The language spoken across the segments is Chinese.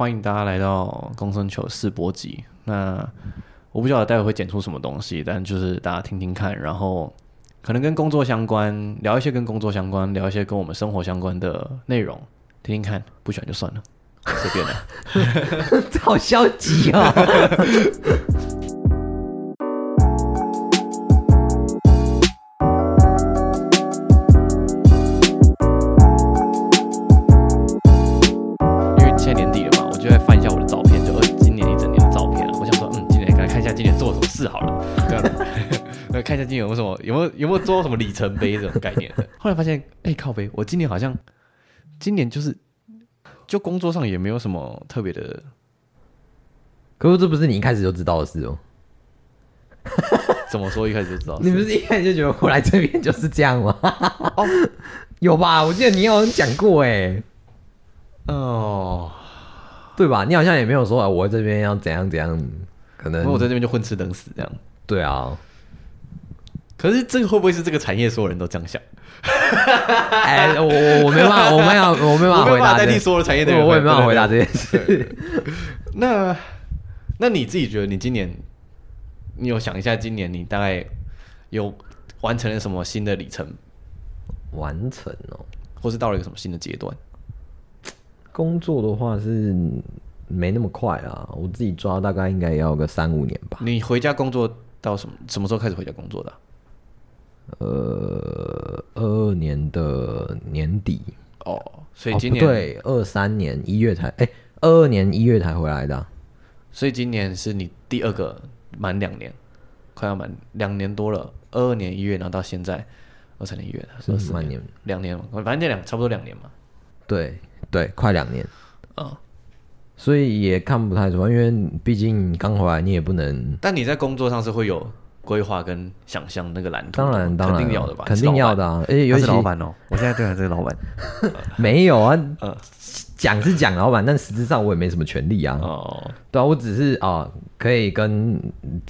欢迎大家来到公孙球试播集。那我不晓得待会会剪出什么东西，但就是大家听听看，然后可能跟工作相关，聊一些跟工作相关，聊一些跟我们生活相关的内容，听听看，不喜欢就算了，随便了。好消极啊！看一下今年有什么，有没有有没有做什么里程碑这种概念的？后来发现，哎、欸，靠背，我今年好像今年就是就工作上也没有什么特别的。可是这不是你一开始就知道的事哦。怎么说一开始就知道？你不是一开始就觉得我来这边就是这样吗？哦，有吧？我记得你有讲过哎。哦，对吧？你好像也没有说啊我在这边要怎样怎样，可能我在这边就混吃等死这样。对啊。可是这个会不会是这个产业所有人都这样想？哎、欸，我我我没办法，我没有，我没办法回答。代替所有的产业的人，我也没办法回答这件事。那那你自己觉得，你今年你有想一下，今年你大概有完成了什么新的里程？完成哦，或是到了一个什么新的阶段？工作的话是没那么快啊，我自己抓大概应该也要个三五年吧。你回家工作到什么什么时候开始回家工作的啊？呃，二二年的年底哦，所以今年、哦、对二三年一月才哎，二二年一月才回来的、啊，所以今年是你第二个满两年，快要满两年多了。二二年一月，然后到现在二三年一月，是满年两年嘛，反正这两差不多两年嘛。对对，快两年啊、哦，所以也看不太出来，因为毕竟刚回来，你也不能。但你在工作上是会有。规划跟想象那个蓝图，当然当然肯定要的吧，肯定要的啊！而且尤其是老板哦，我现在对啊，这个老板 没有啊，呃，讲是讲老板，但实质上我也没什么权利啊。哦，对啊，我只是啊、呃，可以跟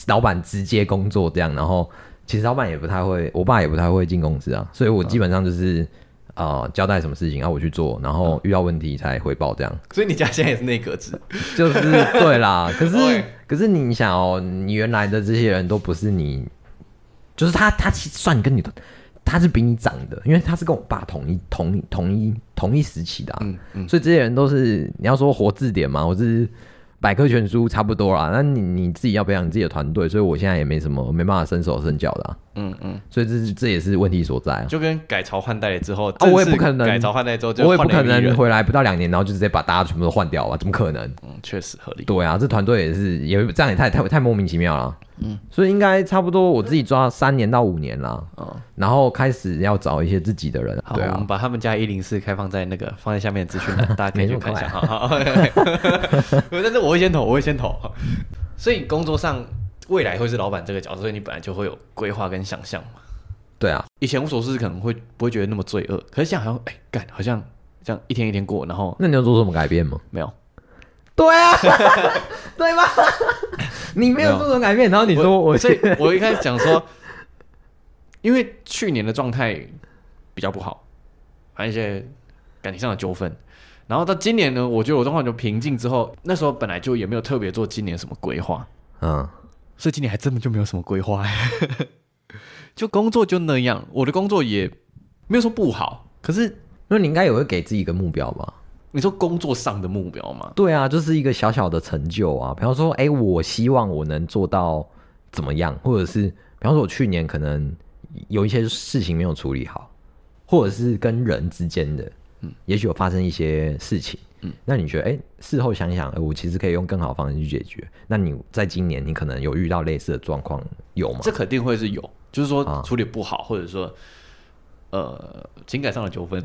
老板直接工作这样，然后其实老板也不太会，我爸也不太会进公司啊，所以我基本上就是。啊、呃，交代什么事情，然后我去做，然后遇到问题才回报这样。嗯、所以你家现在也是内阁制，就是对啦。可是 可是你想哦，你原来的这些人都不是你，就是他他其实算跟你，他是比你长的，因为他是跟我爸同一同一同一同一时期的、啊，嗯嗯。所以这些人都是你要说活字典嘛，我是。百科全书差不多啦，那你你自己要培养你自己的团队，所以我现在也没什么没办法伸手伸脚的、啊，嗯嗯，所以这是这也是问题所在啊。就跟改朝换代了之后，啊，我也不可能改朝换代之后就，我也不可能回来不到两年，然后就直接把大家全部都换掉啊，怎么可能？嗯，确实合理。对啊，这团队也是也这样也太太太莫名其妙了。嗯，所以应该差不多，我自己抓三年到五年了。嗯，然后开始要找一些自己的人。好，对啊，我们把他们家一零四开放在那个放在下面的资讯栏，大家可以去看一下。好好，但是我会先投，我会先投。所以工作上未来会是老板这个角色，所以你本来就会有规划跟想象嘛。对啊，以前无所事事可能会不会觉得那么罪恶，可是现在好像哎干，好像这样一天一天过，然后那你要做什么改变吗？没有。对啊，对吧？你没有做什么改变，然后你说我，所以我一开始讲说，因为去年的状态比较不好，还有一些感情上的纠纷，然后到今年呢，我觉得我状况就平静之后，那时候本来就也没有特别做今年什么规划，嗯，所以今年还真的就没有什么规划，就工作就那样，我的工作也没有说不好，可是那你应该也会给自己一个目标吧？你说工作上的目标吗？对啊，就是一个小小的成就啊。比方说，哎、欸，我希望我能做到怎么样，或者是，比方说，我去年可能有一些事情没有处理好，或者是跟人之间的，嗯，也许有发生一些事情，嗯，那你觉得，哎、欸，事后想想，哎、欸，我其实可以用更好的方式去解决。那你在今年，你可能有遇到类似的状况，有吗？这肯定会是有，就是说处理不好，啊、或者说。呃，情感上的纠纷，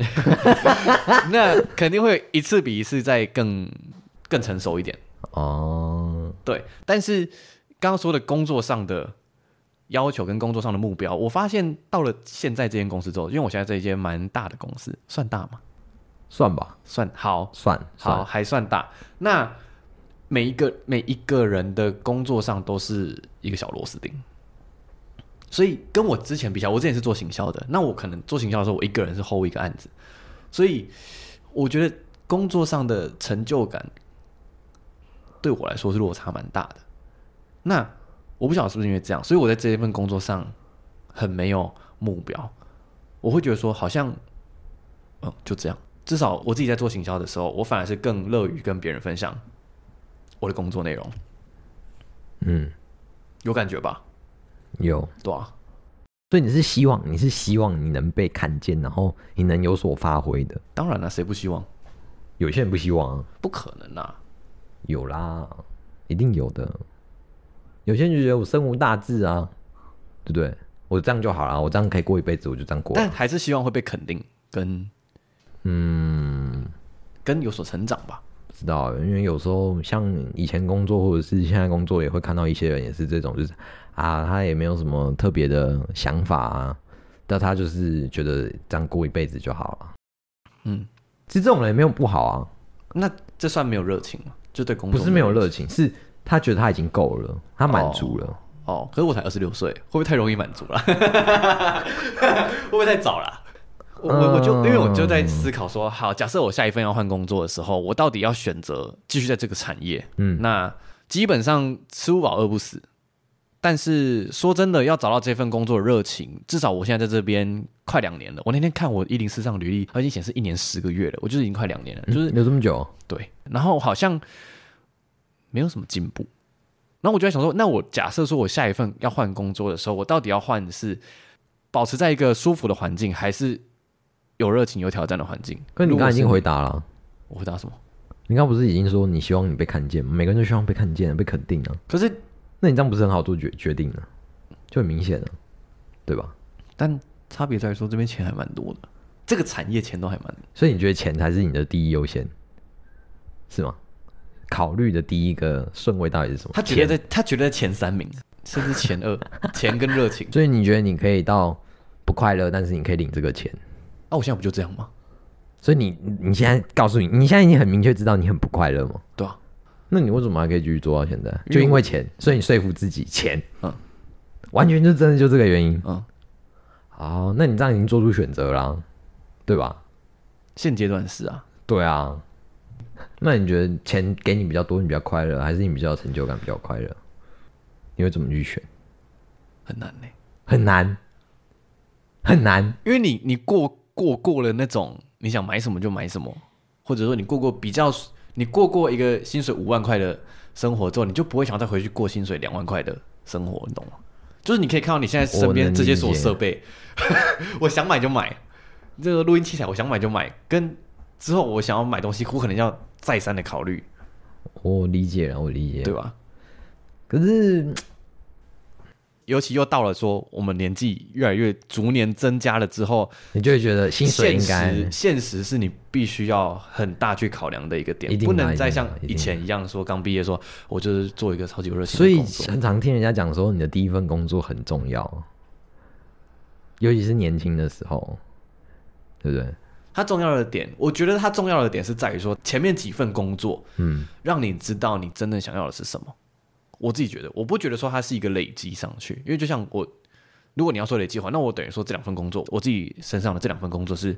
那肯定会一次比一次再更更成熟一点哦。对，但是刚刚说的工作上的要求跟工作上的目标，我发现到了现在这间公司之后，因为我现在这一间蛮大的公司，算大吗？算吧，算好，算好，还算大。那每一个每一个人的工作上都是一个小螺丝钉。所以跟我之前比较，我之前是做行销的，那我可能做行销的时候，我一个人是 hold 一个案子，所以我觉得工作上的成就感对我来说是落差蛮大的。那我不晓得是不是因为这样，所以我在这一份工作上很没有目标。我会觉得说，好像，嗯，就这样。至少我自己在做行销的时候，我反而是更乐于跟别人分享我的工作内容。嗯，有感觉吧？有，对啊。所以你是希望，你是希望你能被看见，然后你能有所发挥的。当然了，谁不希望？有些人不希望啊。不可能啊。有啦，一定有的。有些人就觉得我身无大志啊，对不对？我这样就好了，我这样可以过一辈子，我就这样过。但还是希望会被肯定，跟嗯，跟有所成长吧。不知道，因为有时候像以前工作或者是现在工作，也会看到一些人也是这种，就是啊，他也没有什么特别的想法啊，但他就是觉得这样过一辈子就好了。嗯，其实这种人也没有不好啊。那这算没有热情吗？就对工作不是没有热情，是他觉得他已经够了，他满足了。哦哦，可是我才二十六岁，会不会太容易满足了？会不会太早了？我我我就因为我就在思考说，好，假设我下一份要换工作的时候，我到底要选择继续在这个产业？嗯，那基本上吃不饱饿不死。但是说真的，要找到这份工作的热情，至少我现在在这边快两年了。我那天看我一零四上履历，它已经显示一年十个月了，我就是已经快两年了，就是、嗯、有这么久？对，然后好像没有什么进步。然后我就在想说，那我假设说我下一份要换工作的时候，我到底要换的是保持在一个舒服的环境，还是有热情、有挑战的环境？可你刚刚已经回答了，我回答什么？你刚刚不是已经说你希望你被看见吗？每个人都希望被看见、被肯定啊。可是，那你这样不是很好做决决定呢？就很明显了，对吧？但差别在于说，这边钱还蛮多的，这个产业钱都还蛮多。所以你觉得钱才是你的第一优先，是吗？考虑的第一个顺位到底是什么？他觉得他觉得前三名，甚至前二，钱跟热情。所以你觉得你可以到不快乐，但是你可以领这个钱？啊，我现在不就这样吗？所以你你现在告诉你，你现在已经很明确知道你很不快乐吗？对啊。那你为什么还可以继续做到现在？就因为钱，所以你说服自己钱，嗯，完全就真的就这个原因，嗯。好，那你这样已经做出选择了，对吧？现阶段是啊。对啊。那你觉得钱给你比较多，你比较快乐，还是你比较有成就感比较快乐？你会怎么去选？很难呢、欸，很难，很难，因为你你过过过了那种你想买什么就买什么，或者说你过过比较你过过一个薪水五万块的生活之后，你就不会想再回去过薪水两万块的生活，你懂吗？就是你可以看到你现在身边这些所有设备，我，我想买就买，这个录音器材我想买就买，跟。之后我想要买东西，我可能要再三的考虑。我理解了，我理解，对吧？可是，尤其又到了说我们年纪越来越逐年增加了之后，你就会觉得薪水应该现实是你必须要很大去考量的一个点，不能再像以前一样说刚毕业说我就是做一个超级热情。所以很常听人家讲说，你的第一份工作很重要，尤其是年轻的时候，对不对？它重要的点，我觉得它重要的点是在于说前面几份工作，嗯，让你知道你真正想要的是什么。我自己觉得，我不觉得说它是一个累积上去，因为就像我，如果你要说累积的话，那我等于说这两份工作，我自己身上的这两份工作是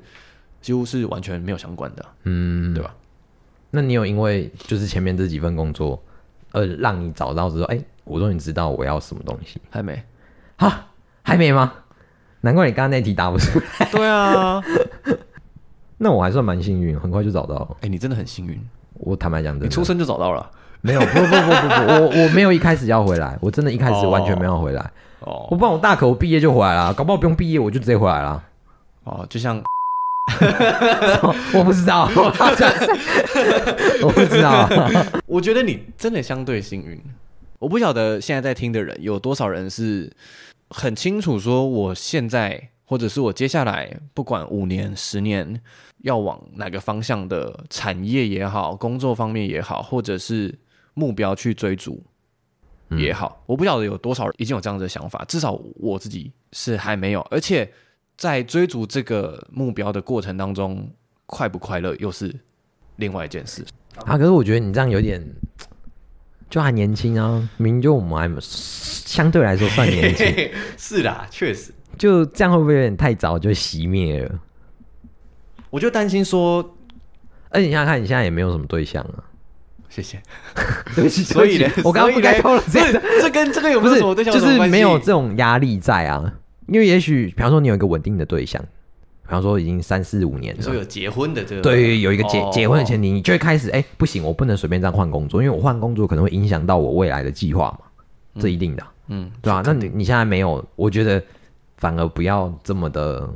几乎是完全没有相关的，嗯，对吧？那你有因为就是前面这几份工作，而让你找到说，哎、欸，我终于知道我要什么东西？还没？哈，还没吗？难怪你刚刚那题答不出来。对啊。那我还算蛮幸运，很快就找到了。哎、欸，你真的很幸运。我坦白讲，你出生就找到了？没有，不不不不不不，我我没有一开始要回来，我真的一开始完全没有回来。哦，我不然我大可我毕业就回来了，搞不好不用毕业我就直接回来了。哦，就像，我不知道 我不知道。我觉得你真的相对幸运。我不晓得现在在听的人有多少人是很清楚说我现在。或者是我接下来不管五年、十年要往哪个方向的产业也好，工作方面也好，或者是目标去追逐也好，嗯、我不晓得有多少人已经有这样子的想法。至少我自己是还没有。而且在追逐这个目标的过程当中，快不快乐又是另外一件事啊。可是我觉得你这样有点 就还年轻啊，明明就我们还相对来说算年轻。是啦，确实。就这样会不会有点太早就熄灭了？我就担心说，而且你想想看，你现在也没有什么对象啊。谢谢。对不起，所以呢，我刚刚不该偷了这个，这跟这个有没有什么对象就是没有这种压力在啊。因为也许，比方说你有一个稳定的对象，比方说已经三四五年了，说有结婚的这个，对，有一个结、哦、结婚的前提，你就会开始哎，不行，我不能随便这样换工作，因为我换工作可能会影响到我未来的计划嘛，嗯、这一定的，嗯，对吧、啊？那你你现在没有，我觉得反而不要这么的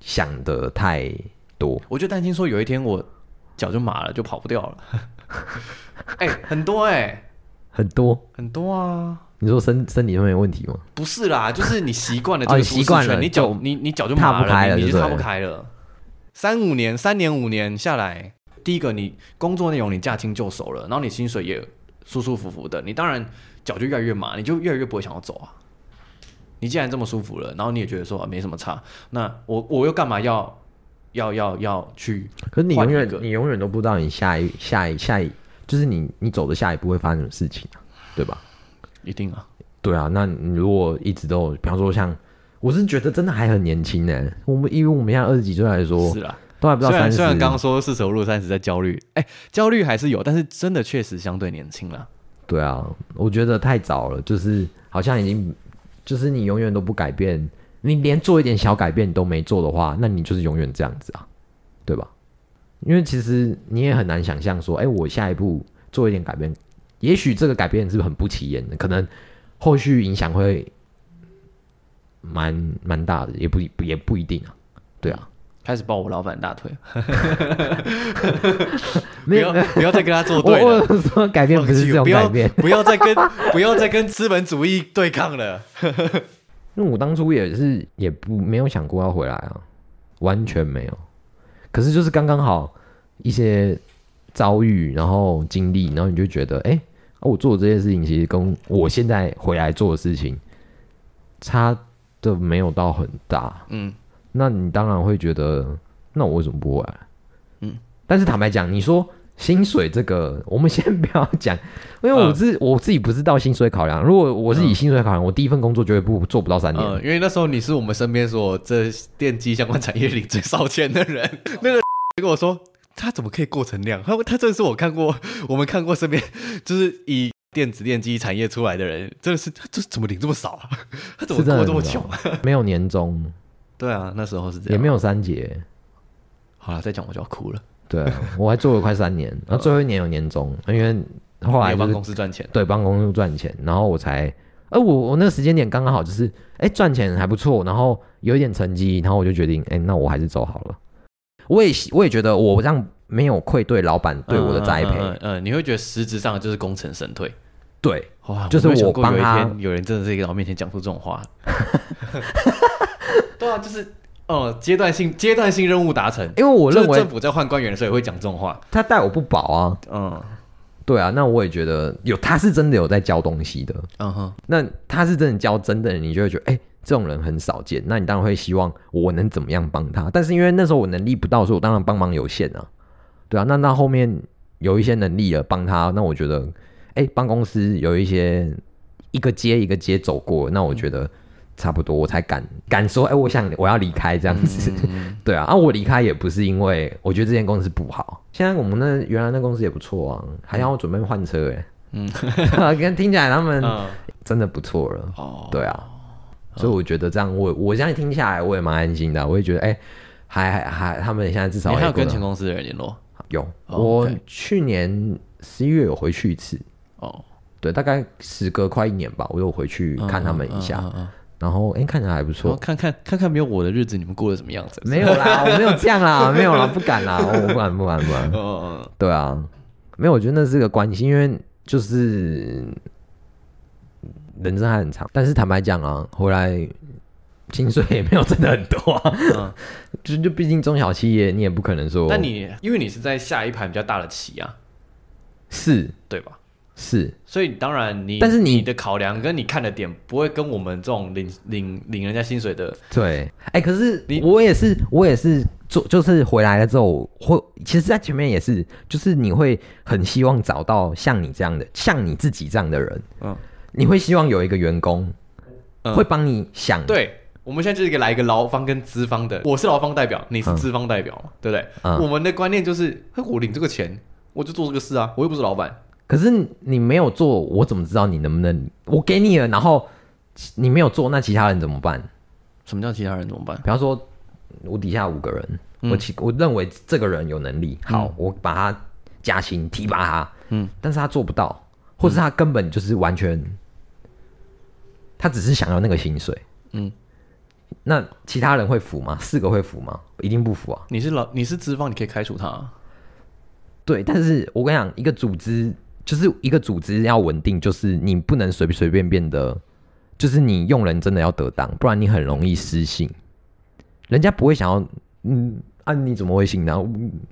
想的太多。我就担心说有一天我脚就麻了，就跑不掉了。哎、欸，很多哎、欸，很多很多啊。你说身身体上面有问题吗？不是啦，就是你习惯了这个舒适圈，你脚你你脚就麻了，踏不开了，你就踏不开了。三五年，三年五年下来，第一个你工作内容你驾轻就熟了，然后你薪水也舒舒服服的，你当然脚就越来越麻，你就越来越不会想要走啊。你既然这么舒服了，然后你也觉得说没什么差，那我我又干嘛要要要要去？可是你永远你永远都不知道你下一下一下一就是你你走的下一步会发生什么事情啊，对吧？一定啊，对啊，那你如果一直都，比方说像，我是觉得真的还很年轻呢。我们因为我们现在二十几岁来说，是啊，都还不到三十。虽然刚刚说四舍五入三十在焦虑，哎、欸，焦虑还是有，但是真的确实相对年轻了。对啊，我觉得太早了，就是好像已经，就是你永远都不改变，你连做一点小改变你都没做的话，那你就是永远这样子啊，对吧？因为其实你也很难想象说，哎、欸，我下一步做一点改变。也许这个改变是很不起眼的，可能后续影响会蛮蛮大的，也不也不一定啊。对啊，开始抱我老板大腿，不要不要再跟他作对了。我说改变不是这种改变，不要再跟不要再跟资本主义对抗了。因为我当初也是也不没有想过要回来啊，完全没有。可是就是刚刚好一些遭遇，然后经历，然后你就觉得哎。欸我做的这些事情，其实跟我现在回来做的事情差的没有到很大。嗯，那你当然会觉得，那我为什么不回来？嗯，但是坦白讲，你说薪水这个，我们先不要讲，因为我自、嗯、我自己不是到薪水考量。如果我是以薪水考量，嗯、我第一份工作绝对不做不到三年、嗯。因为那时候你是我们身边所这电机相关产业里最烧钱的人。那个 跟我说。他怎么可以过成那样？他他真的是我看过，我们看过身边就是以电子电机产业出来的人，真的是他这怎么领这么少啊？他怎么过这么穷？没有年终。对啊，那时候是这样，也没有三节。好了，再讲我就要哭了。对啊，我还做了快三年，然后最后一年有年终，因为后来帮公司赚钱，对，帮公司赚钱，然后我才，而我我那个时间点刚刚好，就是哎赚钱还不错，然后有一点成绩，然后我就决定，哎，那我还是走好了。我也我也觉得我这样没有愧对老板对我的栽培。嗯，嗯，嗯，你会觉得实质上就是功成身退。对，哇，就是我帮他。有，有人真的是在我面前讲出这种话。对啊，就是哦，阶段性阶段性任务达成。因为我认为政府在换官员的时候也会讲这种话。他待我不薄啊。嗯，对啊，那我也觉得有，他是真的有在教东西的。嗯哼，那他是真的教真的人，你就会觉得哎。欸这种人很少见，那你当然会希望我能怎么样帮他？但是因为那时候我能力不到，所以我当然帮忙有限啊。对啊，那那后面有一些能力了帮他，那我觉得，哎，帮公司有一些一个接一个接走过，那我觉得差不多，我才敢敢说，哎，我想我要离开这样子。对啊，啊，我离开也不是因为我觉得这间公司不好，现在我们那原来那公司也不错啊，还要我准备换车哎。嗯，跟 听起来他们真的不错了。哦，对啊。所以我觉得这样我，我我这样听下来，我也蛮安心的。我也觉得，哎、欸，还还还，他们现在至少还有跟前公司的人联络。有，哦、我去年十一月有回去一次。哦，对，大概时隔快一年吧，我又回去看他们一下。然后，哎、欸，看起来还不错。看看看看，没有我的日子，你们过得什么样子？没有啦，我没有这样啦，没有啦，不敢啦，我不敢，不敢，不敢。嗯、对啊，没有，我觉得那是个关系，因为就是。人生还很长，但是坦白讲啊，回来薪水也没有真的很多啊。嗯、就就毕竟中小企业，你也不可能说。但你因为你是在下一盘比较大的棋啊，是对吧？是，所以当然你，但是你，你的考量跟你看的点不会跟我们这种领领领人家薪水的对。哎、欸，可是你我也是，我也是做，就是回来了之后，会其实，在前面也是，就是你会很希望找到像你这样的，像你自己这样的人，嗯。你会希望有一个员工，会帮你想、嗯。对，我们现在就是一个来一个劳方跟资方的，我是劳方代表，你是资方代表嘛，嗯、对不对？嗯、我们的观念就是，我领这个钱，我就做这个事啊，我又不是老板，可是你没有做，我怎么知道你能不能？我给你了，然后你没有做，那其他人怎么办？什么叫其他人怎么办？比方说，我底下五个人，嗯、我其我认为这个人有能力，好，嗯、我把他加薪提拔他，嗯，但是他做不到，或者他根本就是完全，嗯、他只是想要那个薪水，嗯，那其他人会服吗？四个会服吗？一定不服啊！你是老，你是资方，你可以开除他、啊。对，但是我跟你讲，一个组织就是一个组织要稳定，就是你不能随随便便的，就是你用人真的要得当，不然你很容易失信。人家不会想要，嗯，按、啊、你怎么会信呢？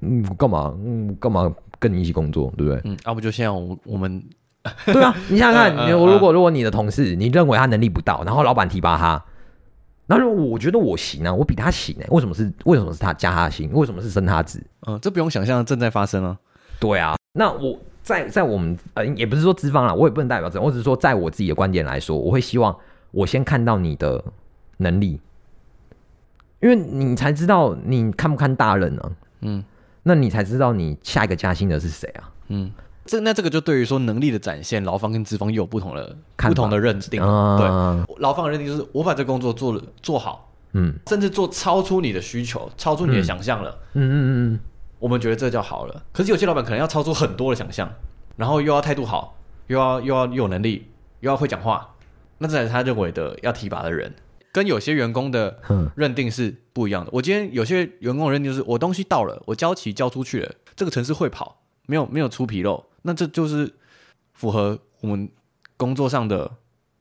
嗯，干嘛？嗯，干嘛跟你一起工作，对不对？嗯，要、啊、不就像我我们，对啊，你想想看，我如果如果你的同事，你认为他能力不到，然后老板提拔他，那如果我觉得我行啊，我比他行哎、欸，为什么是为什么是他加他薪？为什么是升他职？嗯，这不用想象，正在发生啊。对啊，那我在在我们呃，也不是说资方啦，我也不能代表这，我只是说，在我自己的观点来说，我会希望我先看到你的能力，因为你才知道你看不看大人呢、啊？嗯，那你才知道你下一个加薪的是谁啊？嗯，这那这个就对于说能力的展现，劳方跟资方又有不同的不同的认定。嗯、对，劳方的认定就是我把这工作做了做好，嗯，甚至做超出你的需求，超出你的想象了。嗯嗯嗯嗯。我们觉得这叫好了，可是有些老板可能要超出很多的想象，然后又要态度好，又要又要又有能力，又要会讲话，那这才是他认为的要提拔的人，跟有些员工的认定是不一样的。我今天有些员工的认定是我东西到了，我交期交出去了，这个城市会跑，没有没有出纰漏，那这就是符合我们工作上的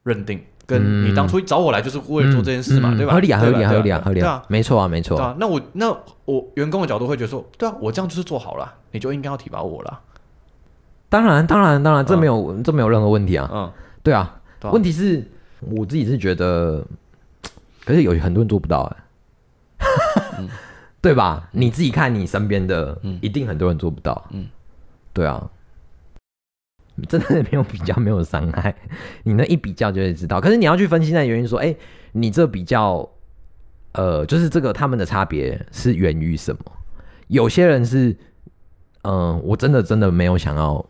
认定。跟你当初找我来就是为了做这件事嘛，对吧？合理啊，合理啊，合理啊，合理啊，没错啊，没错。对啊，那我那我员工的角度会觉得说，对啊，我这样就是做好了，你就应该要提拔我了。当然，当然，当然，这没有这没有任何问题啊。嗯，对啊。问题是，我自己是觉得，可是有很多人做不到哎，对吧？你自己看你身边的，一定很多人做不到。嗯，对啊。真的没有比较，没有伤害。你那一比较就会知道。可是你要去分析那原因，说，哎、欸，你这比较，呃，就是这个他们的差别是源于什么？有些人是，嗯、呃，我真的真的没有想要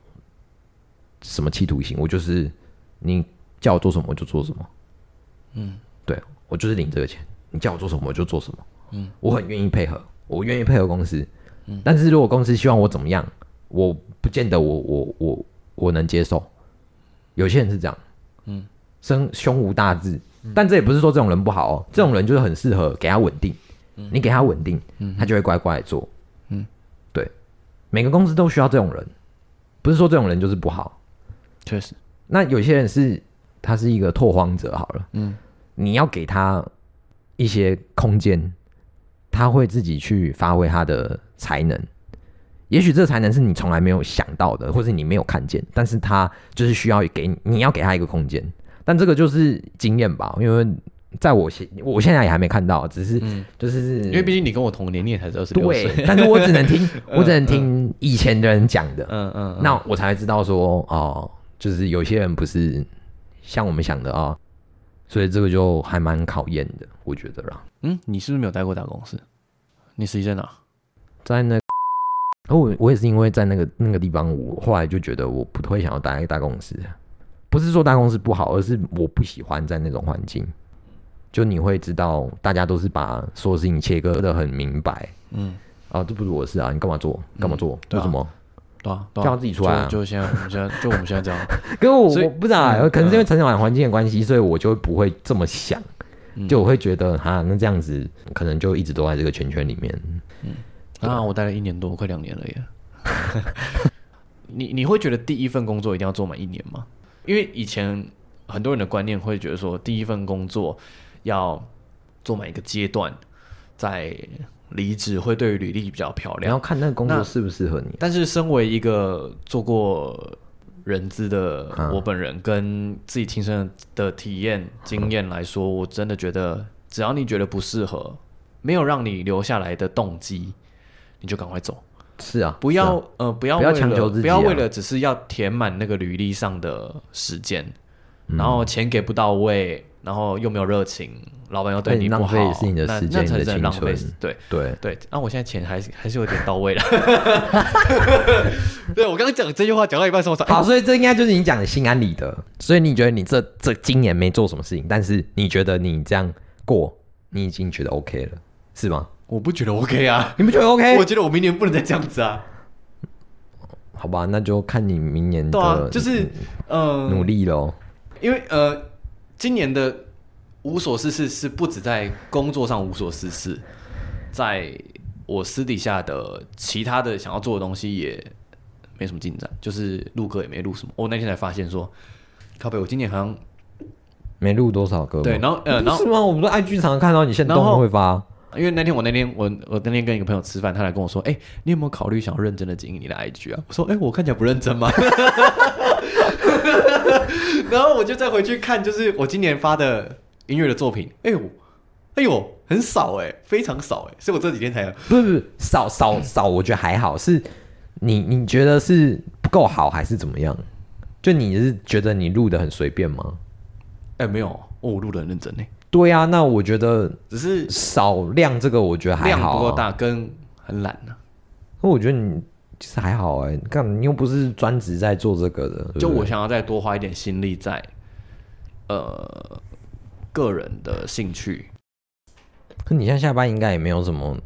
什么企图心，我就是你叫我做什么我就做什么。嗯，对，我就是领这个钱，你叫我做什么我就做什么。嗯，我很愿意配合，我愿意配合公司。嗯，但是如果公司希望我怎么样，我不见得我我我。我能接受，有些人是这样，嗯，生胸无大志，嗯、但这也不是说这种人不好哦，这种人就是很适合给他稳定，嗯、你给他稳定，嗯、他就会乖乖做，嗯，对，每个公司都需要这种人，不是说这种人就是不好，确实，那有些人是他是一个拓荒者，好了，嗯，你要给他一些空间，他会自己去发挥他的才能。也许这才能是你从来没有想到的，或是你没有看见，但是他就是需要给你，你要给他一个空间。但这个就是经验吧，因为在我现我现在也还没看到，只是就是、嗯、因为毕竟你跟我同年，你也才二十六岁，对，但是我只能听，我只能听以前的人讲的，嗯嗯，那我才知道说哦，就是有些人不是像我们想的啊、哦，所以这个就还蛮考验的，我觉得啦。嗯，你是不是没有待过大公司？你实习在哪？在那。我我也是因为在那个那个地方，我后来就觉得我不会想要待在大公司，不是说大公司不好，而是我不喜欢在那种环境。就你会知道，大家都是把所有事情切割的很明白。嗯，啊，这不是我的事啊，你干嘛做？干嘛做？为什么？对啊，叫他自己出来啊！就现在，我们现在就我们现在这样。跟我我不知道，可能是因为成长环境的关系，所以我就不会这么想。就我会觉得，哈，那这样子可能就一直都在这个圈圈里面。嗯。啊，我待了一年多，快两年了耶。你你会觉得第一份工作一定要做满一年吗？因为以前很多人的观念会觉得说，第一份工作要做满一个阶段，再离职会对于履历比较漂亮。你要看那个工作适不适合你。但是身为一个做过人资的我本人，跟自己亲身的体验经验来说，我真的觉得，只要你觉得不适合，没有让你留下来的动机。你就赶快走，是啊，不要、啊、呃，不要为了不要为了只是要填满那个履历上的时间，然后钱给不到位，然后又没有热情，老板又对你不好，浪费是你的时间、那才是浪费。对对对，那、啊、我现在钱还是还是有点到位了。对，我刚刚讲这句话讲到一半，说好，所以这应该就是你讲的心安理得。所以你觉得你这这今年没做什么事情，但是你觉得你这样过，你已经觉得 OK 了，是吗？我不觉得 OK 啊，你不觉得 OK？我觉得我明年不能再这样子啊。好吧，那就看你明年的，对啊，就是呃努力喽。因为呃，今年的无所事事是不止在工作上无所事事，在我私底下的其他的想要做的东西也没什么进展，就是录歌也没录什么。我那天才发现说，靠北，我今年好像没录多少歌。对，然后呃，然后是吗？我们说 IG 常常看到你现在都会发。因为那天我那天我我那天跟一个朋友吃饭，他来跟我说：“哎、欸，你有没有考虑想要认真的经营你的 IG 啊？”我说：“哎、欸，我看起来不认真吗？” 然后我就再回去看，就是我今年发的音乐的作品，哎呦，哎呦，很少哎，非常少哎，所以我这几天才有不是不是少少少，我觉得还好，是你你觉得是不够好还是怎么样？就你是觉得你录的很随便吗？哎，没有，哦，我录的很认真呢。对啊，那我觉得只是少量这个，我觉得还好，啊，量不够大，跟很懒呢，啊。那我觉得你其实还好哎，干你又不是专职在做这个的，就我想要再多花一点心力在呃个人的兴趣。可你现在下班应该也没有什么，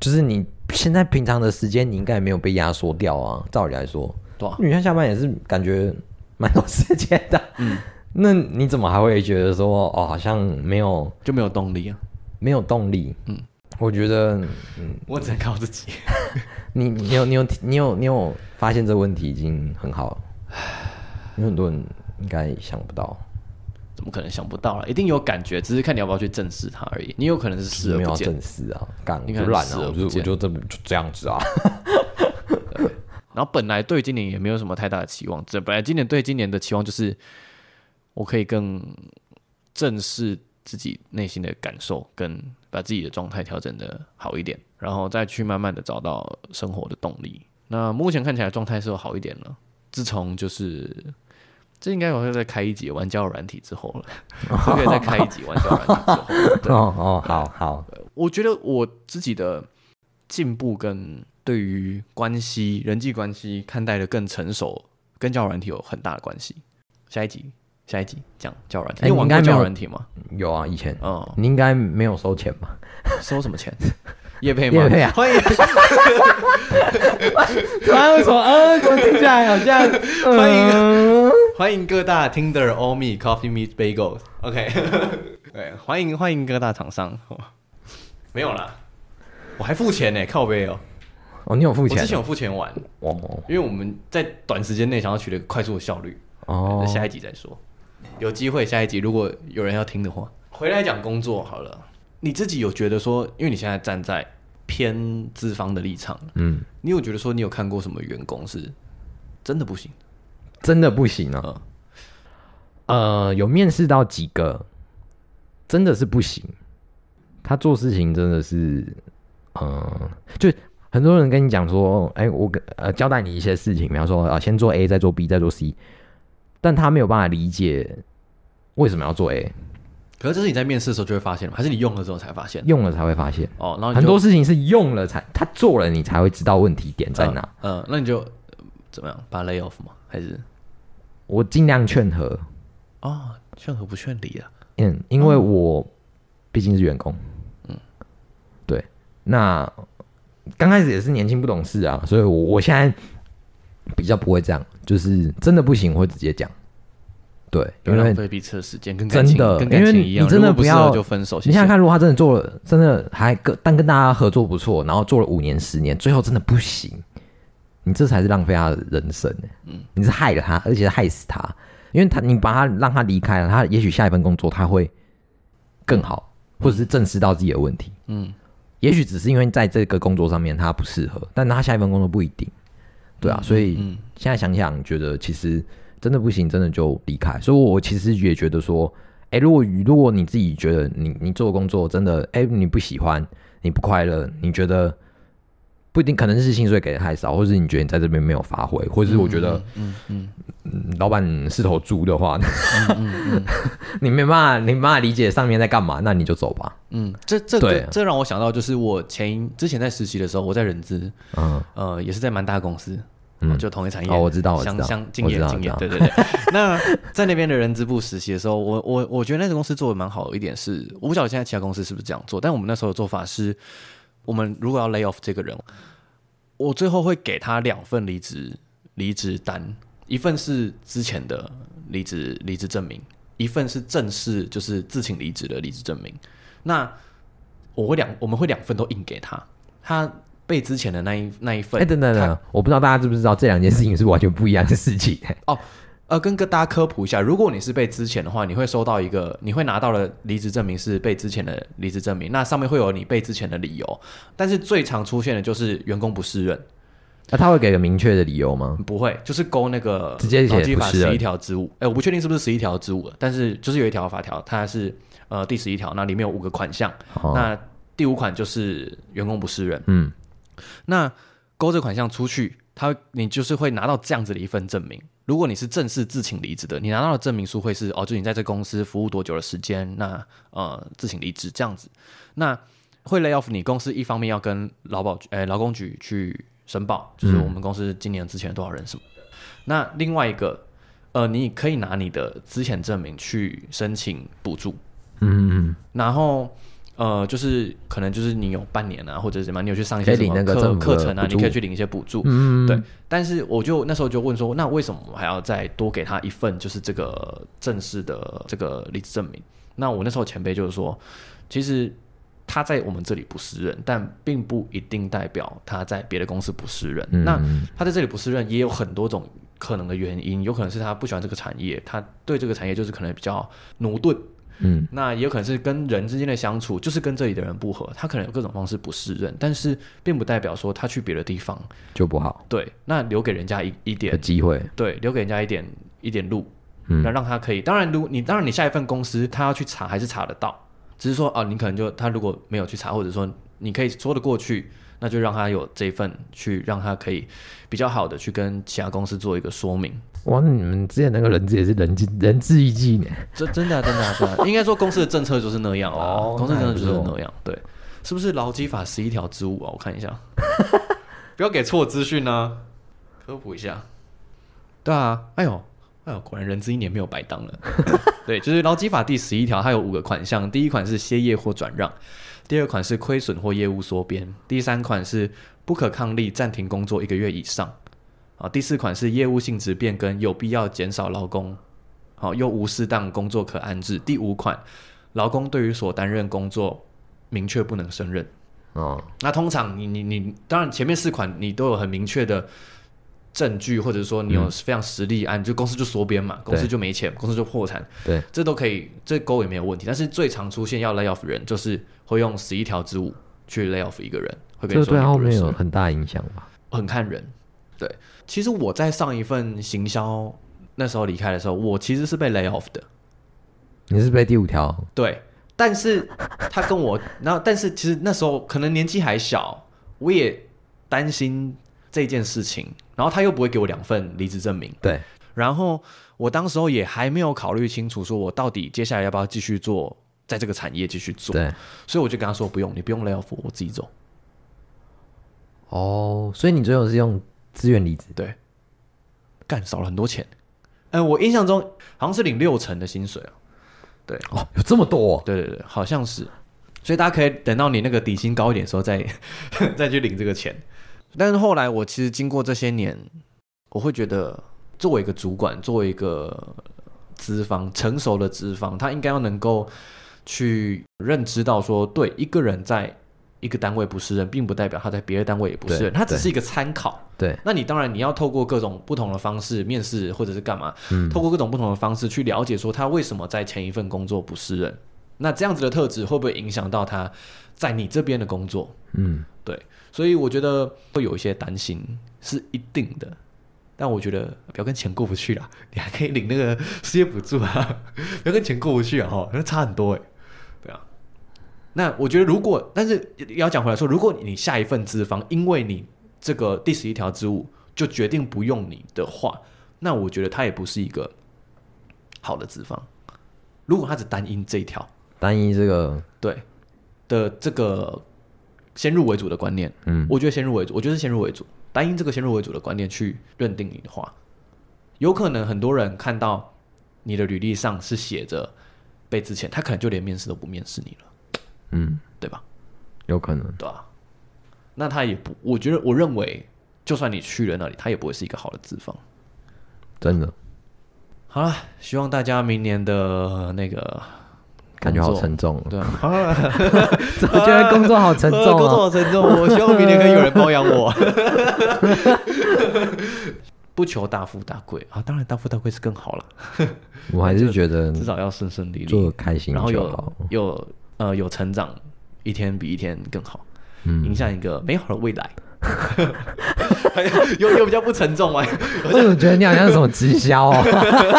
就是你现在平常的时间你应该也没有被压缩掉啊。照理来说，对啊，你现在下班也是感觉蛮多时间的，嗯。那你怎么还会觉得说哦，好像没有就没有动力啊？没有动力，嗯，我觉得，嗯，我只能靠自己。你你有你有你有你有发现这个问题已经很好了。有很多人应该想不到，怎么可能想不到了？一定有感觉，只是看你要不要去正视它而已。你有可能是视而不见，没有正视啊，干你看乱啊，我就我就这么就这样子啊。然后本来对今年也没有什么太大的期望，这本来今年对今年的期望就是。我可以更正视自己内心的感受，跟把自己的状态调整的好一点，然后再去慢慢的找到生活的动力。那目前看起来状态是有好一点了。自从就是这应该我会再开一集玩交友软体之后了，就可以再开一集玩交友软体之后。对哦哦，好好。我觉得我自己的进步跟对于关系、人际关系看待的更成熟，跟交友软体有很大的关系。下一集。下一集讲交友软体，你玩过交友软体吗？有啊，以前。哦，你应该没有收钱吧？收什么钱？叶配吗？叶配啊！欢迎。突 然为什么？呃，怎么听起来好像？欢迎欢迎各大 Tinder、Omi、Coffee Meets Bagels。OK，对，欢迎欢迎各大厂商。没有啦，我还付钱呢，靠背哦。哦，你有付钱？我之前有付钱玩。哦。因为我们在短时间内想要取得快速的效率。哦。那下一集再说。有机会下一集如果有人要听的话，回来讲工作好了。你自己有觉得说，因为你现在站在偏资方的立场，嗯，你有觉得说你有看过什么员工是真的不行，真的不行啊？嗯、呃，有面试到几个，真的是不行。他做事情真的是，嗯、呃，就很多人跟你讲说，哎、欸，我呃交代你一些事情，比方说啊，先做 A，再做 B，再做 C。但他没有办法理解为什么要做 A，可是这是你在面试的时候就会发现吗？还是你用了之后才发现？用了才会发现哦。然后很多事情是用了才他做了，你才会知道问题点在哪。嗯，嗯，那你就怎么样？把 lay off 吗？还是我尽量劝和？哦，劝和不劝离啊。嗯，因为我毕竟是员工。嗯，对。那刚开始也是年轻不懂事啊，所以我我现在。比较不会这样，就是真的不行会直接讲，对，因为浪费彼此的时间，跟真的，因为你真的不要就分手。你想想看，如果他真的做了，真的还跟但跟大家合作不错，然后做了五年、十年，最后真的不行，你这才是浪费他的人生。嗯，你是害了他，而且是害死他，因为他你把他让他离开了，他也许下一份工作他会更好，或者是正视到自己的问题。嗯，也许只是因为在这个工作上面他不适合，但他下一份工作不一定。对啊，所以现在想想，觉得其实真的不行，真的就离开。所以，我其实也觉得说，哎，如果如果你自己觉得你你做工作真的，哎，你不喜欢，你不快乐，你觉得不一定，可能是薪水给的太少，或是你觉得你在这边没有发挥，或者是我觉得，嗯嗯，老板是头猪的话，嗯嗯嗯、你没办法，你没办法理解上面在干嘛，那你就走吧。嗯，这这个这让我想到，就是我前之前在实习的时候，我在人资，嗯呃，也是在蛮大公司。嗯，就同一产业哦，我知道，相相经验经验，对对对。那在那边的人资部实习的时候，我我我觉得那个公司做的蛮好的一点是，我不晓得现在其他公司是不是这样做，但我们那时候的做法是，我们如果要 lay off 这个人，我最后会给他两份离职离职单，一份是之前的离职离职证明，一份是正式就是自请离职的离职证明。那我会两我们会两份都印给他，他。被之前的那一那一份，哎、欸，等等等，我不知道大家知不知道这两件事情是完全不一样的事情。哦，呃，跟跟大家科普一下，如果你是被之前的话，你会收到一个，你会拿到了离职证明是被之前的离职证明，那上面会有你被之前的理由，但是最常出现的就是员工不适任。那、啊、他会给个明确的理由吗？不会，就是勾那个直接写十一条之五。哎、欸，我不确定是不是十一条之五，但是就是有一条法条，它是呃第十一条，那里面有五个款项，哦、那第五款就是员工不适任。嗯。那勾这款项出去，他你就是会拿到这样子的一份证明。如果你是正式自请离职的，你拿到的证明书会是哦，就你在这公司服务多久的时间，那呃自请离职这样子。那会 lay off 你公司一方面要跟劳保局诶劳工局去申报，就是我们公司今年之前多少人什么的。嗯、那另外一个呃，你可以拿你的资遣证明去申请补助。嗯嗯，然后。呃，就是可能就是你有半年啊，或者什么，你有去上一些什么课课程啊，你可以去领一些补助。嗯，对。但是我就那时候就问说，那为什么我还要再多给他一份，就是这个正式的这个离职证明？那我那时候前辈就是说，其实他在我们这里不是人，但并不一定代表他在别的公司不是人。嗯，那他在这里不是人，也有很多种可能的原因，有可能是他不喜欢这个产业，他对这个产业就是可能比较駑钝。嗯，那也有可能是跟人之间的相处，就是跟这里的人不合，他可能有各种方式不适应，但是并不代表说他去别的地方就不好。对，那留给人家一一点机会，对，留给人家一点一点路，嗯，那让他可以。当然，如你当然你下一份公司他要去查还是查得到，只是说啊，你可能就他如果没有去查，或者说你可以说得过去，那就让他有这一份去让他可以比较好的去跟其他公司做一个说明。哇，你们之前那个人资也是人资仁至义尽呢？这真的真的真的，应该说公司的政策就是那样 哦，公司政策就是那样，对，是不是劳基法十一条之五啊？我看一下，不要给错资讯啊，科普一下。对啊，哎呦哎呦，果然人资一年没有白当了。对，就是劳基法第十一条，它有五个款项，第一款是歇业或转让，第二款是亏损或业务缩编，第三款是不可抗力暂停工作一个月以上。啊，第四款是业务性质变更，有必要减少劳工，好又无适当工作可安置。第五款，劳工对于所担任工作明确不能胜任。哦，那通常你你你，当然前面四款你都有很明确的证据，或者说你有非常实力案，嗯、就公司就缩编嘛，公司就没钱，公司就破产。对，这都可以，这勾也没有问题。但是最常出现要 lay off 人，就是会用十一条之五去 lay off 一个人，会跟你说对后面有很大影响吧？很看人，对。其实我在上一份行销那时候离开的时候，我其实是被 lay off 的。你是被第五条？对，但是他跟我，然后但是其实那时候可能年纪还小，我也担心这件事情，然后他又不会给我两份离职证明。对，然后我当时候也还没有考虑清楚，说我到底接下来要不要继续做，在这个产业继续做。对，所以我就跟他说不用，你不用 lay off，我自己走。哦，所以你最后是用。自愿离职，对，干少了很多钱。嗯、呃，我印象中好像是领六成的薪水啊。对，哦，有这么多、哦？对对对，好像是。所以大家可以等到你那个底薪高一点的时候再 再去领这个钱。但是后来我其实经过这些年，我会觉得作为一个主管，作为一个资方成熟的资方，他应该要能够去认知到说，对一个人在。一个单位不是人，并不代表他在别的单位也不是人，他只是一个参考。对，那你当然你要透过各种不同的方式面试，或者是干嘛？嗯，透过各种不同的方式去了解说他为什么在前一份工作不是人。那这样子的特质会不会影响到他在你这边的工作？嗯，对。所以我觉得会有一些担心是一定的，但我觉得不要跟钱过不去啦，你还可以领那个失业补助啊，不要跟钱过不去啊，哈，那差很多哎。对啊。那我觉得，如果但是要讲回来说，如果你下一份资方因为你这个第十一条之五就决定不用你的话，那我觉得他也不是一个好的资方。如果他只单因这一条，单因这个对的这个先入为主的观念，嗯，我觉得先入为主，我觉得是先入为主，单因这个先入为主的观念去认定你的话，有可能很多人看到你的履历上是写着被之前，他可能就连面试都不面试你了。嗯，对吧？有可能，对啊。那他也不，我觉得，我认为，就算你去了那里，他也不会是一个好的资方。真的。好了，希望大家明年的那个感觉好沉重。对啊，怎么觉得工作好沉重？工作好沉重。我希望明年可以有人包养我。不求大富大贵啊，当然大富大贵是更好了。我还是觉得至少要顺顺利利，做开心，然后有有。呃，有成长，一天比一天更好，嗯，迎向一个美好的未来。有有比较不沉重吗？我怎么觉得你好像什么直销哦？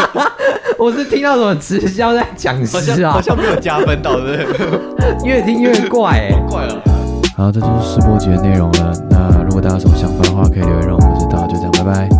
我是听到什么直销在讲师啊，好像没有加分到，对不对？越听越怪，哎，怪了。好，这就是试播集的内容了。那如果大家有什么想法的话，可以留言让我们知道。就这样，拜拜。